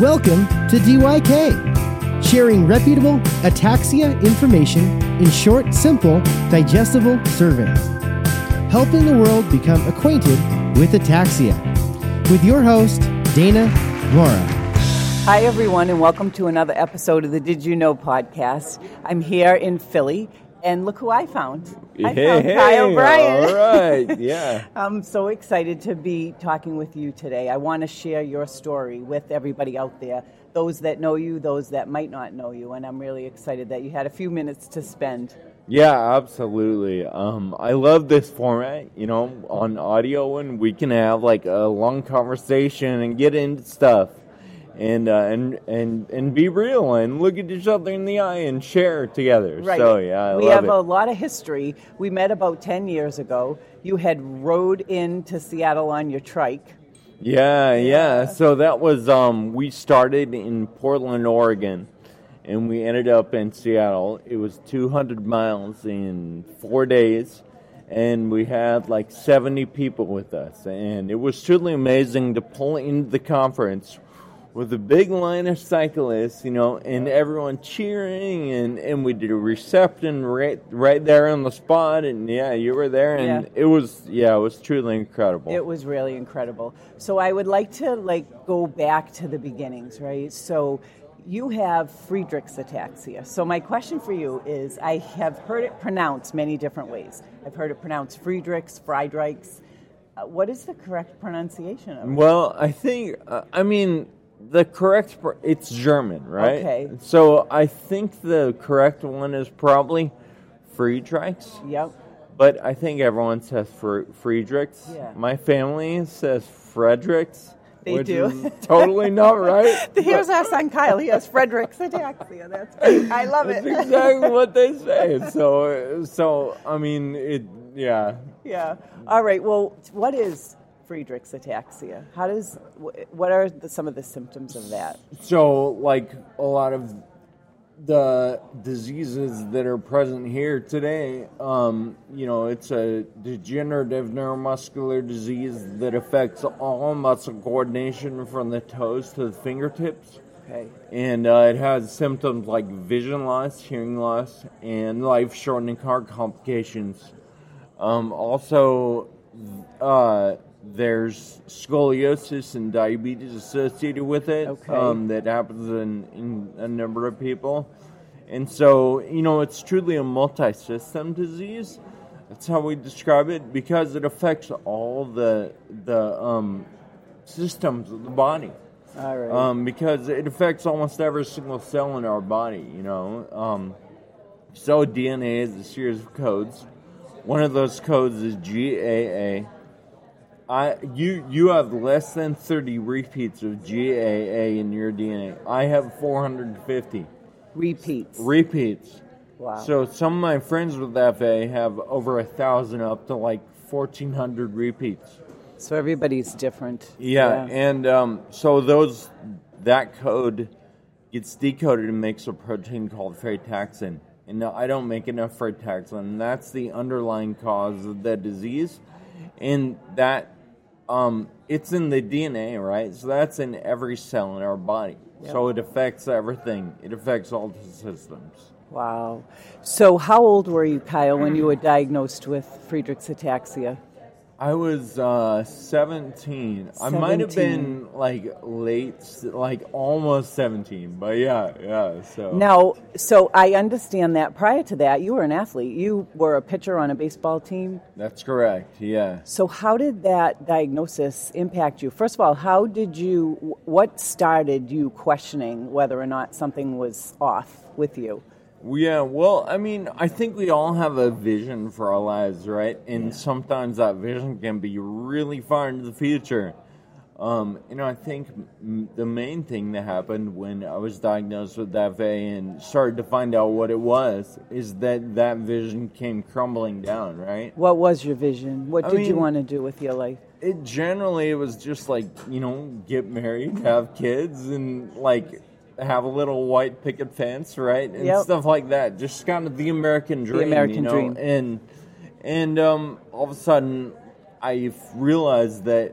Welcome to DYK, sharing reputable ataxia information in short, simple, digestible surveys, helping the world become acquainted with ataxia. With your host, Dana Mauro. Hi, everyone, and welcome to another episode of the Did You Know podcast. I'm here in Philly, and look who I found. I hey, found hey, Kyle Bryant. All right, yeah. I'm so excited to be talking with you today. I want to share your story with everybody out there, those that know you, those that might not know you, and I'm really excited that you had a few minutes to spend. Yeah, absolutely. Um, I love this format, you know, on audio, and we can have like a long conversation and get into stuff. And, uh, and and and be real and look at each other in the eye and share together. Right. So yeah, I we have it. a lot of history. We met about 10 years ago. You had rode into Seattle on your trike. Yeah, yeah. So that was um we started in Portland, Oregon, and we ended up in Seattle. It was 200 miles in 4 days, and we had like 70 people with us, and it was truly amazing to pull into the conference with a big line of cyclists, you know, and everyone cheering, and, and we did a reception right right there on the spot, and yeah, you were there, and Yeah. it was yeah, it was truly incredible. It was really incredible. So I would like to like go back to the beginnings, right? So you have Friedreich's ataxia. So my question for you is I have heard it pronounced many different ways. I've heard it pronounced Friedrich's, Friedrichs. Uh, what is the correct pronunciation of it? Well, I think uh, I mean the correct pr- it's German, right? Okay. So I think the correct one is probably Friedrichs, Yep. but I think everyone says Fr- Friedrichs. Yeah. My family says Fredericks. They do. totally not right. Here's our son Kyle. He has Frederick's ataxia. That's great. I love That's it. exactly what they say. So, so I mean, it. Yeah. Yeah. All right. Well, what is Friedreich's ataxia? How does what are the, some of the symptoms of that? So, like a lot of the diseases that are present here today, um, you know, it's a degenerative neuromuscular disease that affects all muscle coordination from the toes to the fingertips. Okay. And uh, it has symptoms like vision loss, hearing loss, and life shortening heart complications. Um, also, uh, there's scoliosis and diabetes associated with it Okay. um, that happens in, in a number of people. And so, you know, it's truly a multi system disease. That's how we describe it because it affects all the, the um, systems of the body All right. um, because it affects almost every single cell in our body. You know, um, so DNA is a series of codes. One of those codes is GAA. I you you have less than thirty repeats of GAA in your DNA. I have four hundred and fifty Repeats. repeats. Wow. So some of my friends with FA have over a thousand up to like fourteen hundred repeats. So everybody's different. Yeah, and um, so those that code gets decoded and makes a protein called frataxin. And now I don't make enough frataxin. And that's the underlying cause of the disease, and that um, it's in the DNA, right? So that's in every cell in our body. So it affects everything. It affects all the systems. Wow. So how old were you, Kyle, when you were diagnosed with Friedreich's ataxia? I was uh, 17. I might have been like late, like almost 17, but yeah, yeah. So Now, so I understand that prior to that, you were an athlete. You were a pitcher on a baseball team. that's correct. Yeah. So, how did that diagnosis impact you? First of all, how did you, what started you questioning whether or not something was off with you? Yeah, well, I mean, I think we all have a vision for our lives, right? And sometimes that vision can be really far into the future. Um, you know, I think m- the main thing that happened when I was diagnosed with FA and started to find out what it was is that that vision came crumbling down, right? What was your vision? What I did you want to do with your life? It generally it was just like you know get married, have kids, and like have a little white picket fence, right, and Yep. stuff like that. Just kind of the American dream, American you know? dream. And and um, all of a sudden, I realized that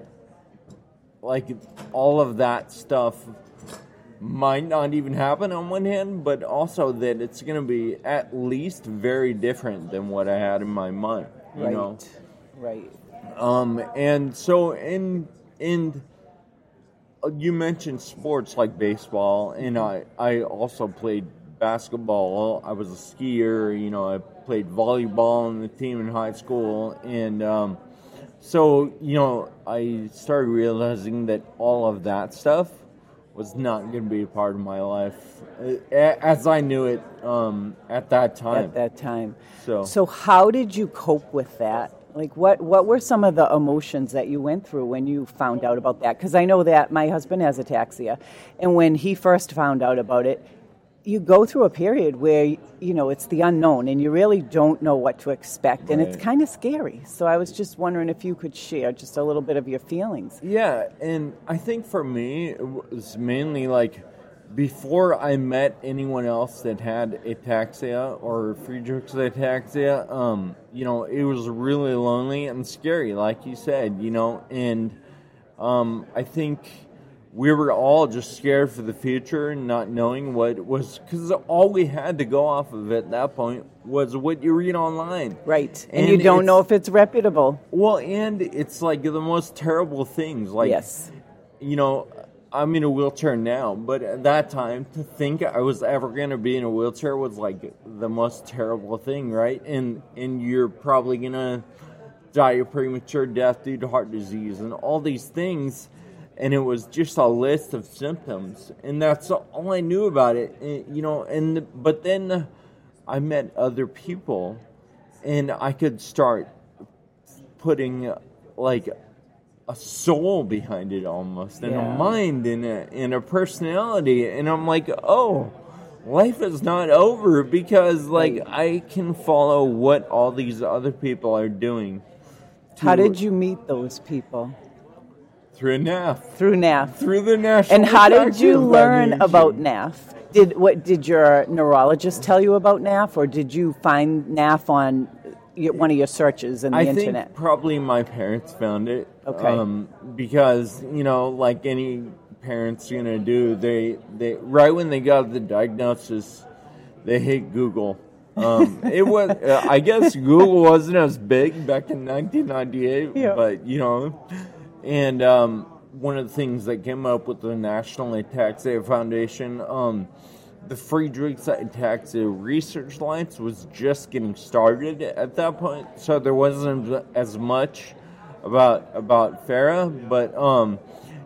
like all of that stuff might not even happen on one hand, but also that it's going to be at least very different than what I had in my mind. You right. know, Right. um, and so in in you mentioned sports like baseball, and I I also played basketball. I was a skier. You know, I played volleyball on the team in high school, and um, so you know I started realizing that all of that stuff was not going to be a part of my life as I knew it um, at that time. At that time. So- so how did you cope with that? Like, what, what were some of the emotions that you went through when you found out about that? Because I know that my husband has ataxia, and when he first found out about it, you go through a period where you know it's the unknown and you really don't know what to expect and it's kind of scary. So i was just wondering if you could share just a little bit of your feelings. Yeah, and I think for me, it was mainly like before I met anyone else that had ataxia or Friedreich's ataxia, um, you know, it was really lonely and scary, like you said, you know, and um, I think we were all just scared for the future and not knowing what was because all we had to go off of at that point was what you read online. right and, you don't know if it's reputable Well, and it's like the most terrible things. Like, Yes. you know, I'm in a wheelchair now, but at that time, to think I was ever going to be in a wheelchair was like the most terrible thing, right? And and you're probably going to die a premature death due to heart disease and all these things. And it was just a list of symptoms, and that's all I knew about it. eh, You know, and but then I met other people, and I could start putting like a soul behind it almost and Yeah. a mind and a, and a personality and i'm like oh life is not over because like i can follow what all these other people are doing how did you meet those people? Through NAF, through naf through the national and how did you learn Foundation. about naf did what did your neurologist tell you about naf or did you find naf on your, one of your searches in the I internet think probably my parents found it. Okay. Um, because you know, like any parents gonna do, they they right when they got the diagnosis, they hit Google. Um, it was, uh, I guess, Google wasn't as big back in 1998, Yeah. but you know, and um, one of the things that came up with the National Ataxia Foundation. The Friedreich's Ataxia Research Alliance was just getting started at that point, so there wasn't as much about about FARA. But um,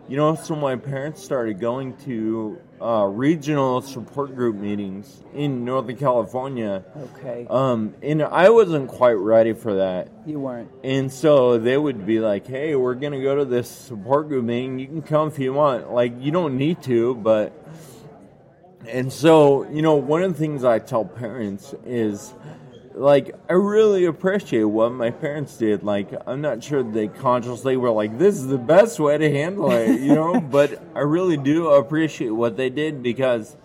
you know, so my parents started going to uh, regional support group meetings in Northern California. okay Um, and I wasn't quite ready for that. you weren't And so they would be like, "Hey, we're gonna go to this support group meeting. You can come if you want. Like, you don't need to, but." And so, you know, one of the things I tell parents is, like, I really appreciate what my parents did. Like, I'm not sure they consciously were like, "This is the best way to handle it," you know. but I really do appreciate what they did because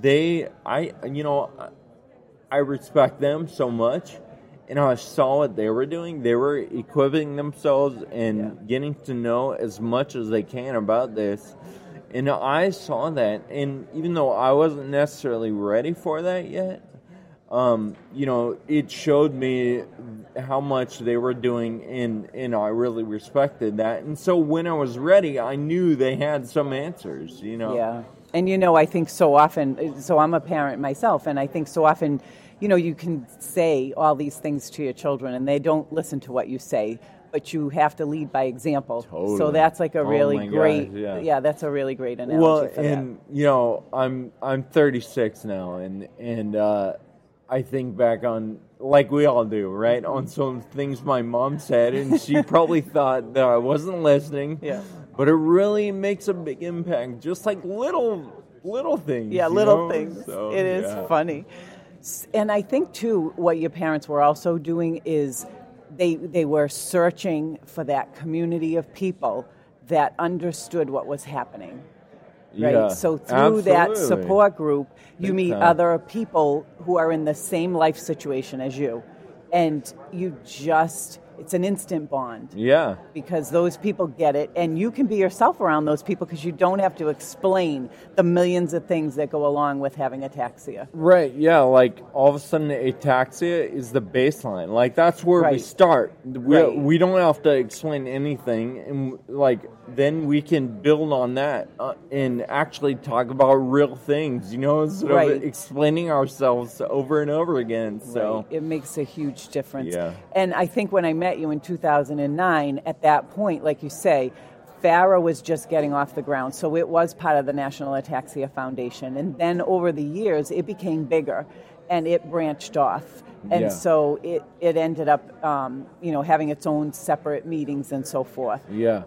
they, I, you know, I respect them so much, and I saw what they were doing. They were equipping themselves and Yeah. getting to know as much as they can about this. And I saw that, and even though I wasn't necessarily ready for that yet, um, you know, it showed me how much they were doing, and and I really respected that. And so when I was ready, I knew they had some answers. You know, Yeah. And you know, I think so often, so I'm a parent myself, and I think so often, you know, you can say all these things to your children and they don't listen to what you say, but you have to lead by example. So that's like a Oh really great, yeah. that's a really great analogy well, and you know, I'm I'm 36 now, and and uh, I think back on like we all do, right? On some things my mom said, and she probably thought that I wasn't listening. Yeah. But it really makes a big impact, just like little little things. Yeah, little know? things. So, it is yeah. funny. And I think too, what your parents were also doing is they they were searching for that community of people that understood what was happening. right? Yeah, so through that support group, you Big meet time. other people who are in the same life situation as you, and you just it's an instant bond Yeah. because those people get it and you can be yourself around those people because you don't have to explain the millions of things that go along with having ataxia Right, yeah, like all of a sudden ataxia is the baseline. Like that's where we start. We, Right. we don't have to explain anything and like then we can build on that uh, and actually talk about real things, you know, instead Right. of explaining ourselves over and over again. So Right. it makes a huge difference Yeah. and i think when i met you in 2009 at that point like you say FARA was just getting off the ground, so it was part of the National Ataxia Foundation. And then over the years, it became bigger and it branched off. And Yeah. so it, it ended up, um, you know, having its own separate meetings and so forth. yeah.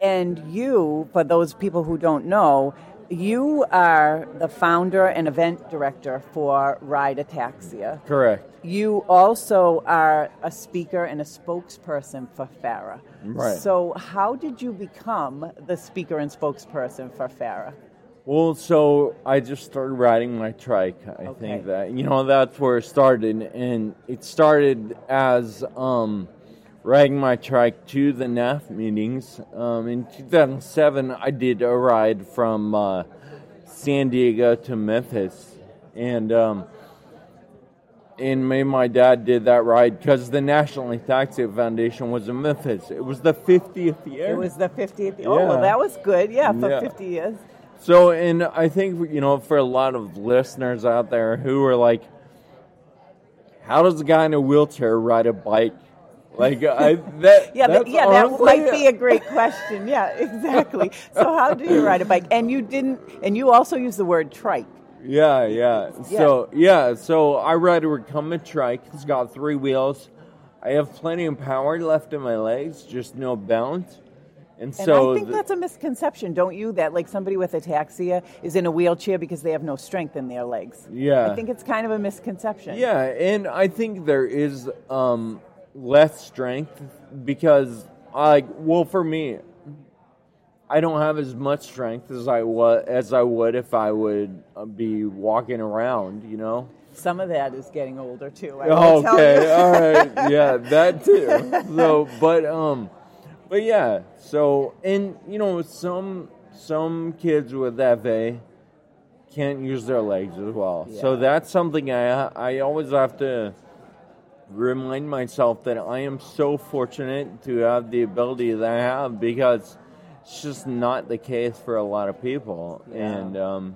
And you, for those people who don't know, you are the founder and event director for Ride Ataxia. Correct. You also are a speaker and a spokesperson for FARA. Right. So, how did you become the speaker and spokesperson for FARA? Well, so I just started riding my trike. I Okay. think that you know that's where it started, and it started as um, riding my trike to the NAF meetings. Um, in 2007, I did a ride from uh, San Diego to Memphis, and um, and me and my dad did that ride because the National Ataxia Foundation was in Memphis. It was the 50th year. It was the 50th. Oh, well, that was good. Yeah, for Yeah. 50 years. So, and I think, you know, for a lot of listeners out there who are like, how does a guy in a wheelchair ride a bike? Like, I, that, Yeah, that, yeah, that might be a great question. Yeah, exactly. so, how do you ride a bike? And you didn't, and you also use the word trike. Yeah, yeah. So, yeah, so I ride a recumbent trike. It's got three wheels. I have plenty of power left in my legs, just no balance. And, And so, I think the- that's a misconception, don't you? That like somebody with ataxia is in a wheelchair because they have no strength in their legs. Yeah. I think it's kind of a misconception. Yeah, and I think there is um, less strength because, like, well, for me, I don't have as much strength as I was as I would if I would uh, be walking around. You know. Some of that is getting older too. I will tell Okay, all right, yeah, that too. So, but um, but yeah, so and you know some some kids with FA can't use their legs as well. So that's something I I always have to remind myself that I am so fortunate to have the ability that I have because it's just not the case for a lot of people. Yeah. And um,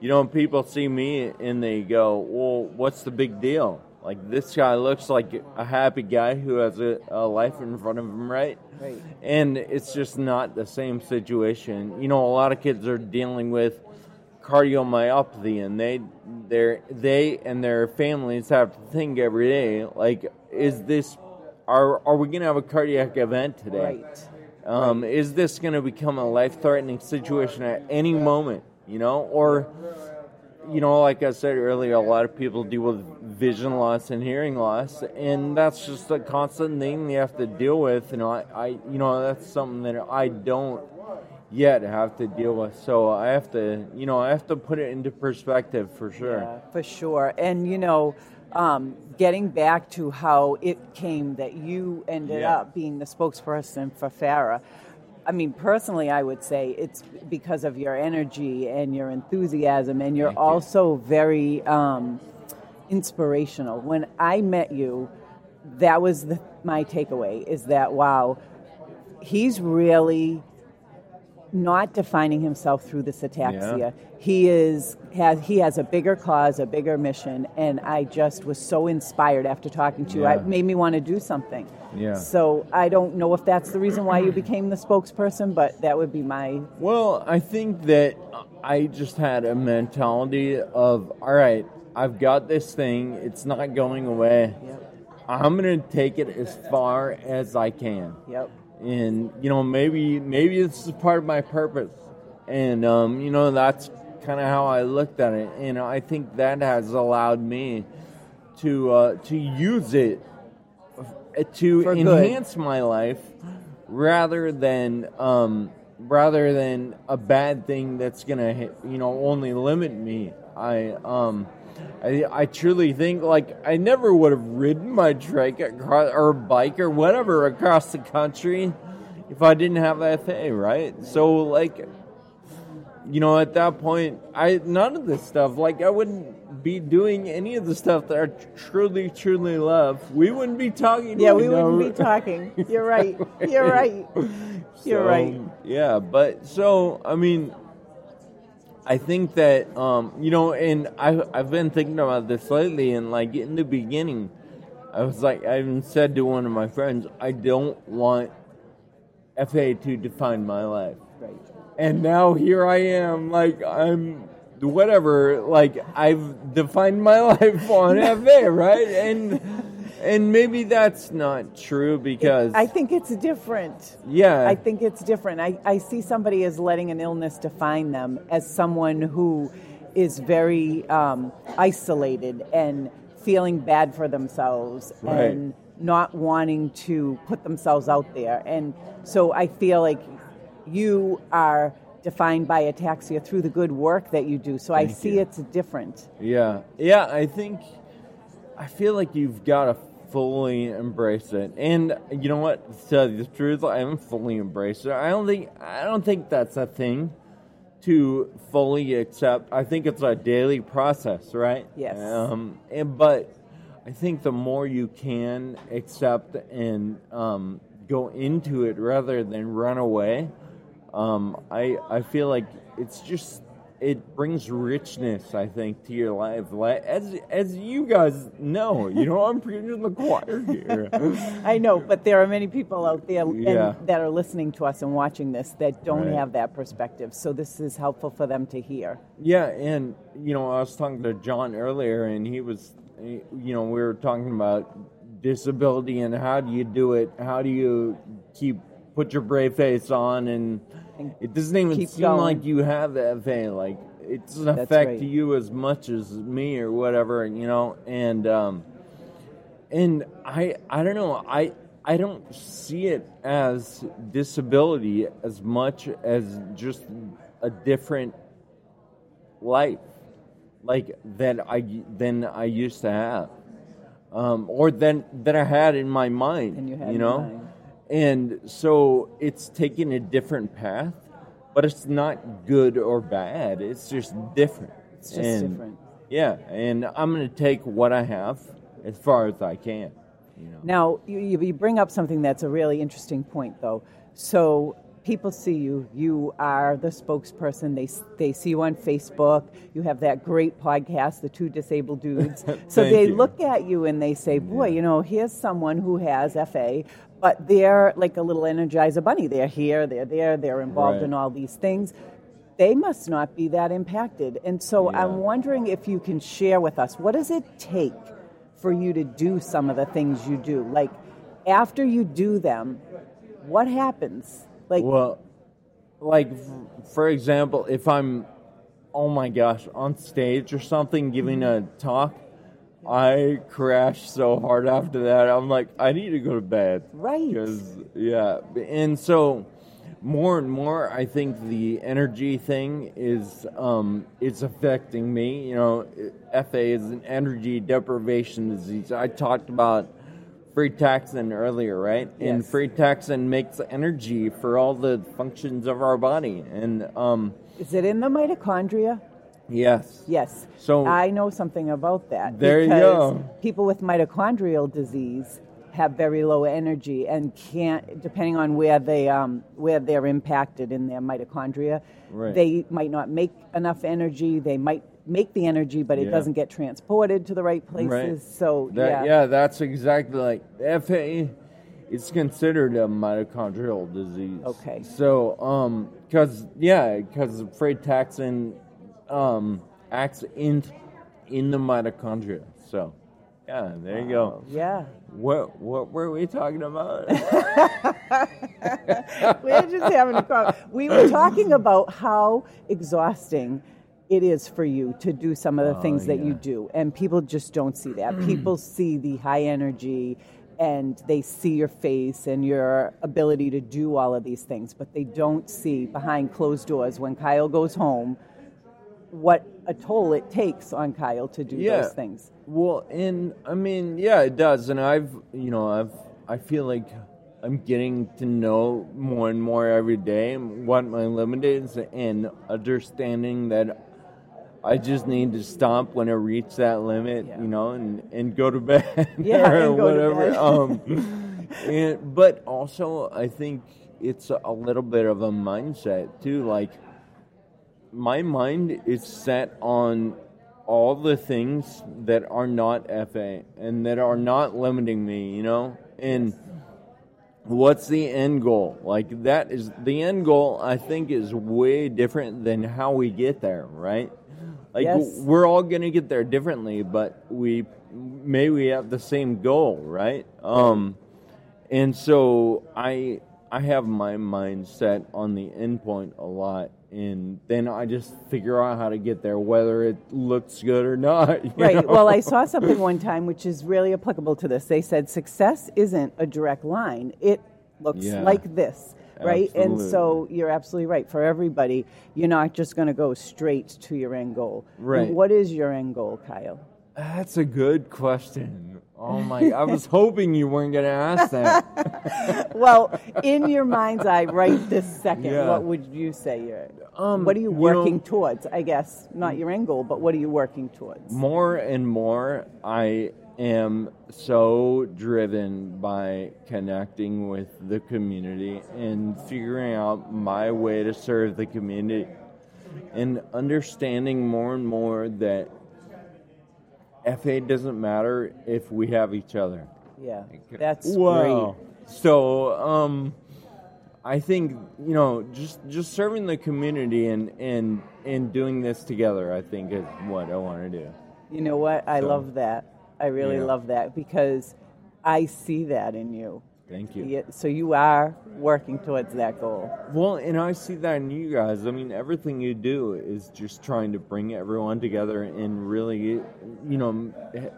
you know, people see me and they go, "Well, what's the big deal?" Like this guy looks like a happy guy who has a, a life in front of him, right? Right. And it's just not the same situation. You know, a lot of kids are dealing with cardiomyopathy, and they, they, they and their families have to think every day, like, is this, are, are we going to have a cardiac event today? Right. Um, Is this going to become a life threatening situation at any moment? You know, or you know, like I said earlier, a lot of people deal with vision loss and hearing loss, and that's just a constant thing they have to deal with. And I, I, you know, that's something that I don't yet have to deal with. So I have to, you know, I have to put it into perspective for sure. Yeah, for sure. And you know, um, getting back to how it came that you ended Yeah. up being the spokesperson for FARA. I mean, personally, I would say it's because of your energy and your enthusiasm, and you're Thank you. also very um, inspirational. When I met you, that was the, my takeaway: is that wow, he's really not defining himself through this ataxia. Yeah. He is has he has a bigger cause, a bigger mission, and I just was so inspired after talking to you. Yeah. It made me want to do something. Yeah. So I don't know if that's the reason why you became the spokesperson, but that would be my Well, I think that I just had a mentality of, all right, I've got this thing, it's not going away. Yep. I'm going to take it as far as I can. yep. And you know maybe maybe this is part of my purpose. And um, you know that's kind of how I looked at it. And I think that has allowed me to uh, to use it uh, to For good. enhance my life rather than um, rather than a bad thing that's gonna you know only limit me. I um I, I truly think like I never would have ridden my trike across, or bike or whatever across the country if I didn't have FA, right? So like, you know, at that point, I none of this stuff like I wouldn't be doing any of the stuff that I truly, truly love. We wouldn't be talking. Yeah, we wouldn't be talking. You're right. You're right. You're So, right. Yeah, but so I mean, I think that um, you know, and I I've been thinking about this lately, and like in the beginning, I was like, I even said to one of my friends, I don't want FA to define my life, Right. and now here I am, like I'm whatever, like I've defined my life on FA, right, and. And maybe that's not true because I think it's different. yeah, I think it's different. I, I see somebody as letting an illness define them as someone who is very um, isolated and feeling bad for themselves Right. and not wanting to put themselves out there. And so I feel like you are defined by ataxia through the good work that you do. So I see you. it's different. Yeah, yeah. I think I feel like you've got to fully embrace it, and you know what? To tell you the truth, I haven't fully embraced it. I don't think I don't think that's a thing to fully accept. I think it's a daily process, right? Yes. Um, and, but I think the more you can accept and um, go into it rather than run away, um, I I feel like it's just it brings richness. I think to your life, as as you guys know, you know I'm preaching the choir here. I know, but there are many people out there and- that are listening to us and watching this that don't Right. have that perspective. So this is helpful for them to hear. Yeah, and you know, I was talking to John earlier, and he was, eh, you know, we were talking about disability and how do you do it? How do you keep put your brave face on? And it doesn't even seem going. like you have that FA. Like it doesn't That's affect right. you as much as me or whatever, you know. And um, and I I don't know I. I don't see it as disability as much as just a different life like that I than I used to have, um, or than that I had in my mind. You you know. And so it's taking a different path, but it's not good or bad. It's just different. It's just And, different. Yeah, and I'm going to take what I have as far as I can. You know. Now, you, you bring up something that's a really interesting point, though. So people see you. You are the spokesperson. They they see you on Facebook. You have that great podcast, The Two Disabled Dudes. so they you. look at you and they say, "Boy, you know, here's someone who has FA." But they're like a little Energizer bunny. They're here, they're there, they're involved Right. in all these things. They must not be that impacted. And so Yeah. I'm wondering if you can share with us what does it take for you to do some of the things you do? Like after you do them, what happens? Like Well, like for example, if I'm, oh my gosh, on stage or something giving mm-hmm. a talk, I crash so hard after that. I'm like, I need to go to bed. Right. Yeah, and so more and more, I think the energy thing is um, is affecting me. You know, FA is an energy deprivation disease. I talked about frataxin earlier, right? Yes. And frataxin makes energy for all the functions of our body, and um, is it in the mitochondria? Yes, Yes. So- I know something about that. There you because go. People with mitochondrial disease have very low energy and can't, depending on where they um, where they're impacted in their mitochondria, Right. they might not make enough energy. They might make the energy, but it Yeah. doesn't get transported to the right places. Right. So That, yeah. yeah. that's exactly like FA. It's considered a mitochondrial disease. Okay. So, um, because yeah, because frataxin um acts in in the mitochondria. So, yeah, there you go. Yeah. What what were we talking about? We're just having a call. We were talking about how exhausting it is for you to do some of the things that you Oh, do, and people just don't see that. people see the high energy and they see your face and your ability to do all of these things, but they don't see behind closed doors when Kyle goes home what a toll it takes on Kyle to do Yeah. those things. Well, and I mean, yeah, it does, and I've, you know, I've, I feel like I'm getting to know more and more every day what my limit is, and understanding that I just need to stop when I reach that limit, Yeah. you know, and and go to bed Yeah, or and go to whatever. bed. um, and but also, I think it's a little bit of a mindset too, like my mind is set on all the things that are not FA and that are not limiting me, you know? And what's the end goal? Like that is the end goal I think is way different than how we get there, right? Like Yes. we're all going to get there differently, but we may we have the same goal, right? Um and so I I have my mind set on the end point a lot and then I just figure out how to get there whether it looks good or not. Right. know? Well, I saw something one time which is really applicable to this. They said success isn't a direct line. It looks Yeah. like this. Right? And so you're absolutely right. For everybody, you're not just going to go straight to your end goal. And Right. what is your end goal, Kyle? That's a good question. Oh my! I was hoping you weren't going to ask that. Well, in your mind's eye, right this second, Yeah. what would you say you're? Um, what are you you working know- towards? I guess not your end goal, but what are you working towards? more and more, I am so driven by connecting with the community and figuring out my way to serve the community, and understanding more and more that FA doesn't matter if we have each other. Yeah, that's Wow. So, um, I think you know, just just serving the community and and and doing this together, I think is what I want to do. You know what? I So- love that. I really Yeah. love that because I see that in you. Thank you. Yeah, so you are working towards that goal. Well, and I see that in you guys. I mean, everything you do is just trying to bring everyone together and really, you know, eh,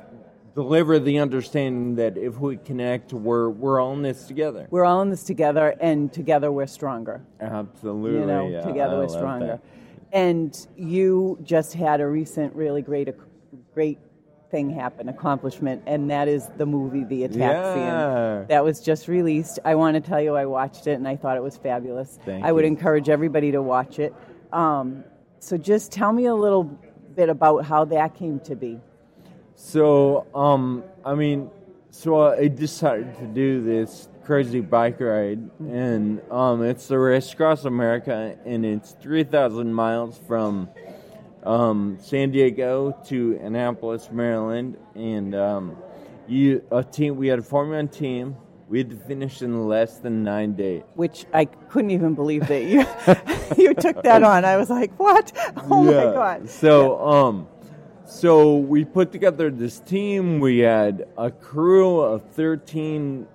deliver the understanding that if we connect, we're we're all in this together. We're all in this together, and together we're stronger. Absolutely. you know, yeah, together I we're stronger. that. And you just had a recent, really great, great thing happen, accomplishment, and that is the movie The Ataxian Yeah. That was just released. I want to tell you, I watched it and I thought it was fabulous. Thank I would encourage everybody to watch it. Um, so just tell me a little bit about how that came to be. So, um, I mean, so I decided to do this crazy bike ride, and um, it's the Race Across America, and it's 3,000 miles from um, San Diego to Annapolis, Maryland, and um, you a team. We had a four-man team. We had to finish in less than nine days. Which I couldn't even believe that you you took that on. I was like, "What? Oh my god!" So, um, so we put together this team. We had a crew of 13,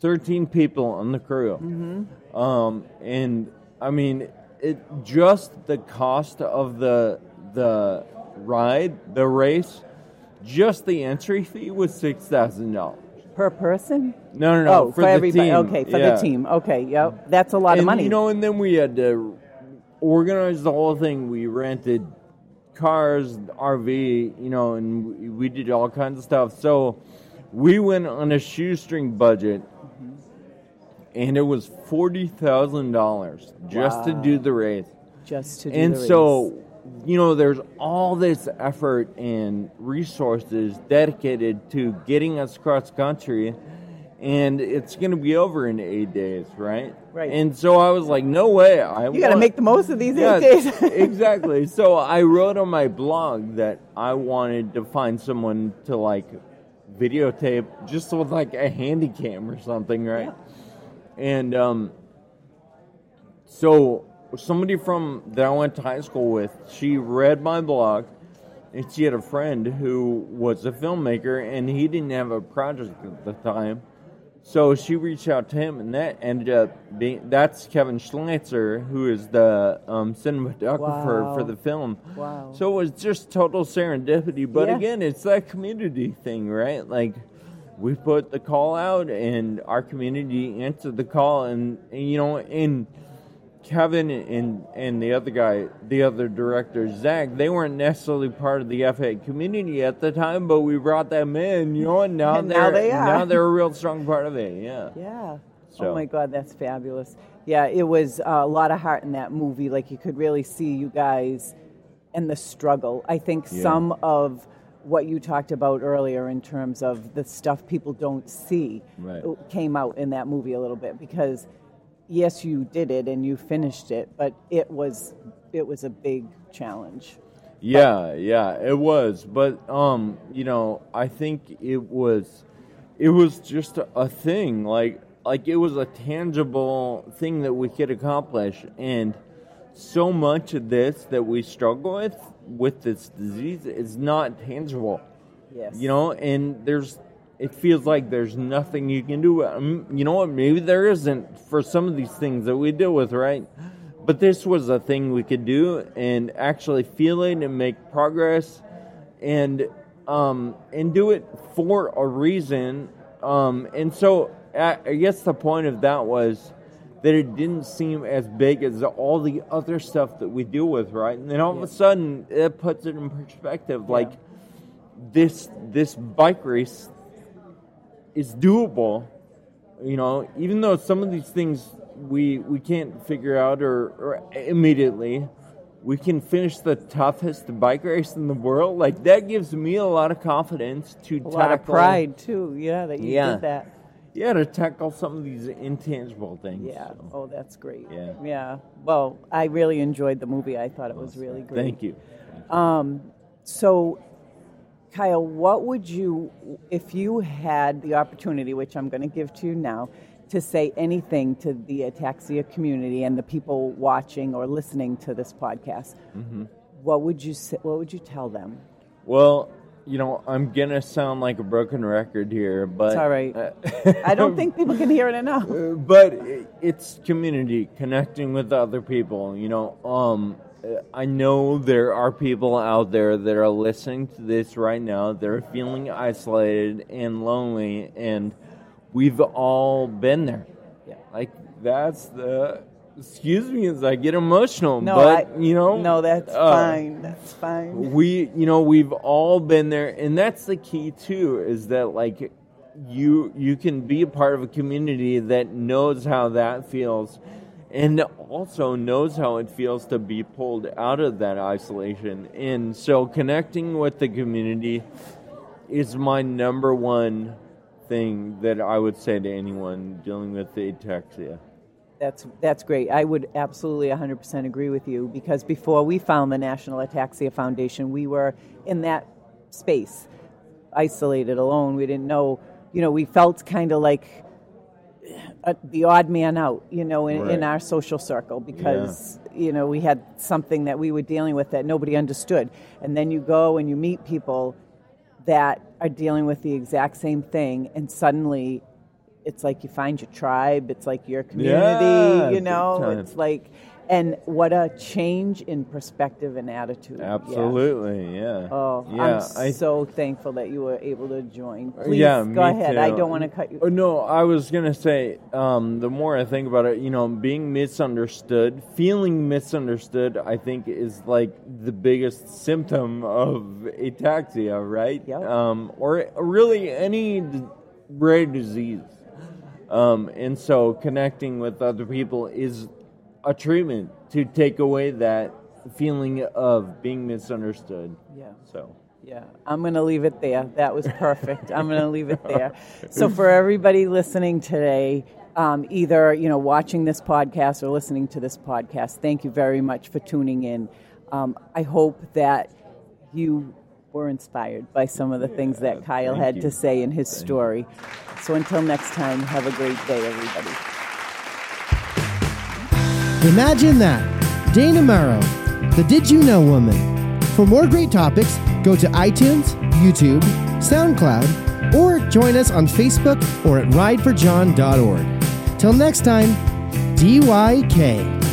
13 people on the crew. Mm-hmm. Um, and I mean, it just the cost of the the ride, the race, just the entry fee was six thousand dollars. Per person? No, no, no, oh, for, for, the everybody. team. Okay, for Yeah. the team. Okay, yep. That's a lot of money. You know, and then we had to organize the whole thing. We rented cars, RV, you know, and we, we did all kinds of stuff. So we went on a shoestring budget, and it was forty thousand dollars just to do the race. just to do And the race. so, you know, there's all this effort and resources dedicated to getting us cross country, and it's going to be over in eight days, right? Right. And so I was like, no way. I you got to make the most of these yeah, eight days. exactly. So I wrote on my blog that I wanted to find someone to like videotape just with like a handy cam or something, right? Yeah. And um, so somebody from that I went to high school with, she read my blog, and she had a friend who was a filmmaker, and he didn't have a project at the time. So she reached out to him, and that ended up being that's Kevin Schleitzer, who is the um, cinematographer Wow. for the film. Wow. So it was just total serendipity. But Yeah. again, it's that community thing, right? Like we put the call out, and our community answered the call, and, and you know, and Kevin and and the other guy, the other director, Zach, they weren't necessarily part of the FA community at the time, but we brought them in, you know, and now And they're now they are. now they're a real strong part of it. Yeah. Yeah. So- Oh my God, that's fabulous. Yeah, it was uh, a lot of heart in that movie. Like you could really see you guys and the struggle. I think Yeah. some of what you talked about earlier in terms of the stuff people don't see Right. came out in that movie a little bit because yes, you did it and you finished it, but it was it was a big challenge. Yeah, yeah, it was. But um, you know, I think it was it was just a, a thing like like it was a tangible thing that we could accomplish and so much of this that we struggle with with this disease is not tangible. Yes. You know, and there's it feels like there's nothing you can do. Um, you know what? Maybe there isn't for some of these things that we deal with, right? But this was a thing we could do and actually feel it and make progress and um, and do it for a reason. Um, and so I, I guess the point of that was that it didn't seem as big as all the other stuff that we deal with, right? And then all of a sudden, it puts it in perspective. Like this this bike race is doable. You know, even though some of these things we we can't figure out or, or immediately, we can finish the toughest bike race in the world. Like that gives me a lot of confidence to a tackle lot of pride too. Yeah, that you Yeah. did that. Yeah, to tackle some of these intangible things. Yeah. so. Oh, that's great. Yeah. Yeah. Well, I really enjoyed the movie. I thought it was really great. Thank you. Um, so, Kyle, what would you, if you had the opportunity, which I'm going to give to you now, to say anything to the ataxia community and the people watching or listening to this podcast, Mm-hmm. what would you say, what would you tell them? Well, you know, I'm gonna sound like a broken record here, but It's all right. I don't think people can hear it enough. Uh, but it's community connecting with other people you know um uh, i know there are people out there that are listening to this right now they're feeling isolated and lonely and we've all been there Yeah. like that's the excuse me as i get emotional No, but I, you know no, that's uh, fine. That's fine. we you know we've all been there and that's the key too is that like you you can be a part of a community that knows how that feels and also knows how it feels to be pulled out of that isolation and so connecting with the community is my number one thing that I would say to anyone dealing with ataxia. That's that's great. I would absolutely 100% agree with you because before we found the National Ataxia Foundation, we were in that space, isolated, alone. We didn't know, you know, we felt kind of like uh, the odd man out, you know, in, in our social circle because you know we had something that we were dealing with that nobody understood, and then you go and you meet people that are dealing with the exact same thing, and suddenly it's like you find your tribe. It's like your community. Yeah, you know, it's like, and what a change in perspective and attitude. Absolutely, yeah. Oh, yeah. I'm so thankful that you were able to join. Please yeah, go ahead. I don't want to cut you. Oh, no, I was gonna say. Um, the more I think about it, you know, being misunderstood, feeling misunderstood, I think is like the biggest symptom of ataxia, right? Yep. Um, or really any rare disease. Um, and so connecting with other people is a treatment to take away that feeling of being misunderstood. Yeah. So. Yeah, I'm going to leave it there. That was perfect. I'm going to leave it there. So, for everybody listening today, um, either you know watching this podcast or listening to this podcast, thank you very much for tuning in. Um, I hope that you were inspired by some of the things that Kyle had you. to say in his story. So, until next time, have a great day, everybody. Imagine that. Dana Mauro, the Did You Know Woman. For more great topics, go to iTunes, YouTube, SoundCloud, or join us on Facebook or at rideforjohn.org. Till next time, DYK.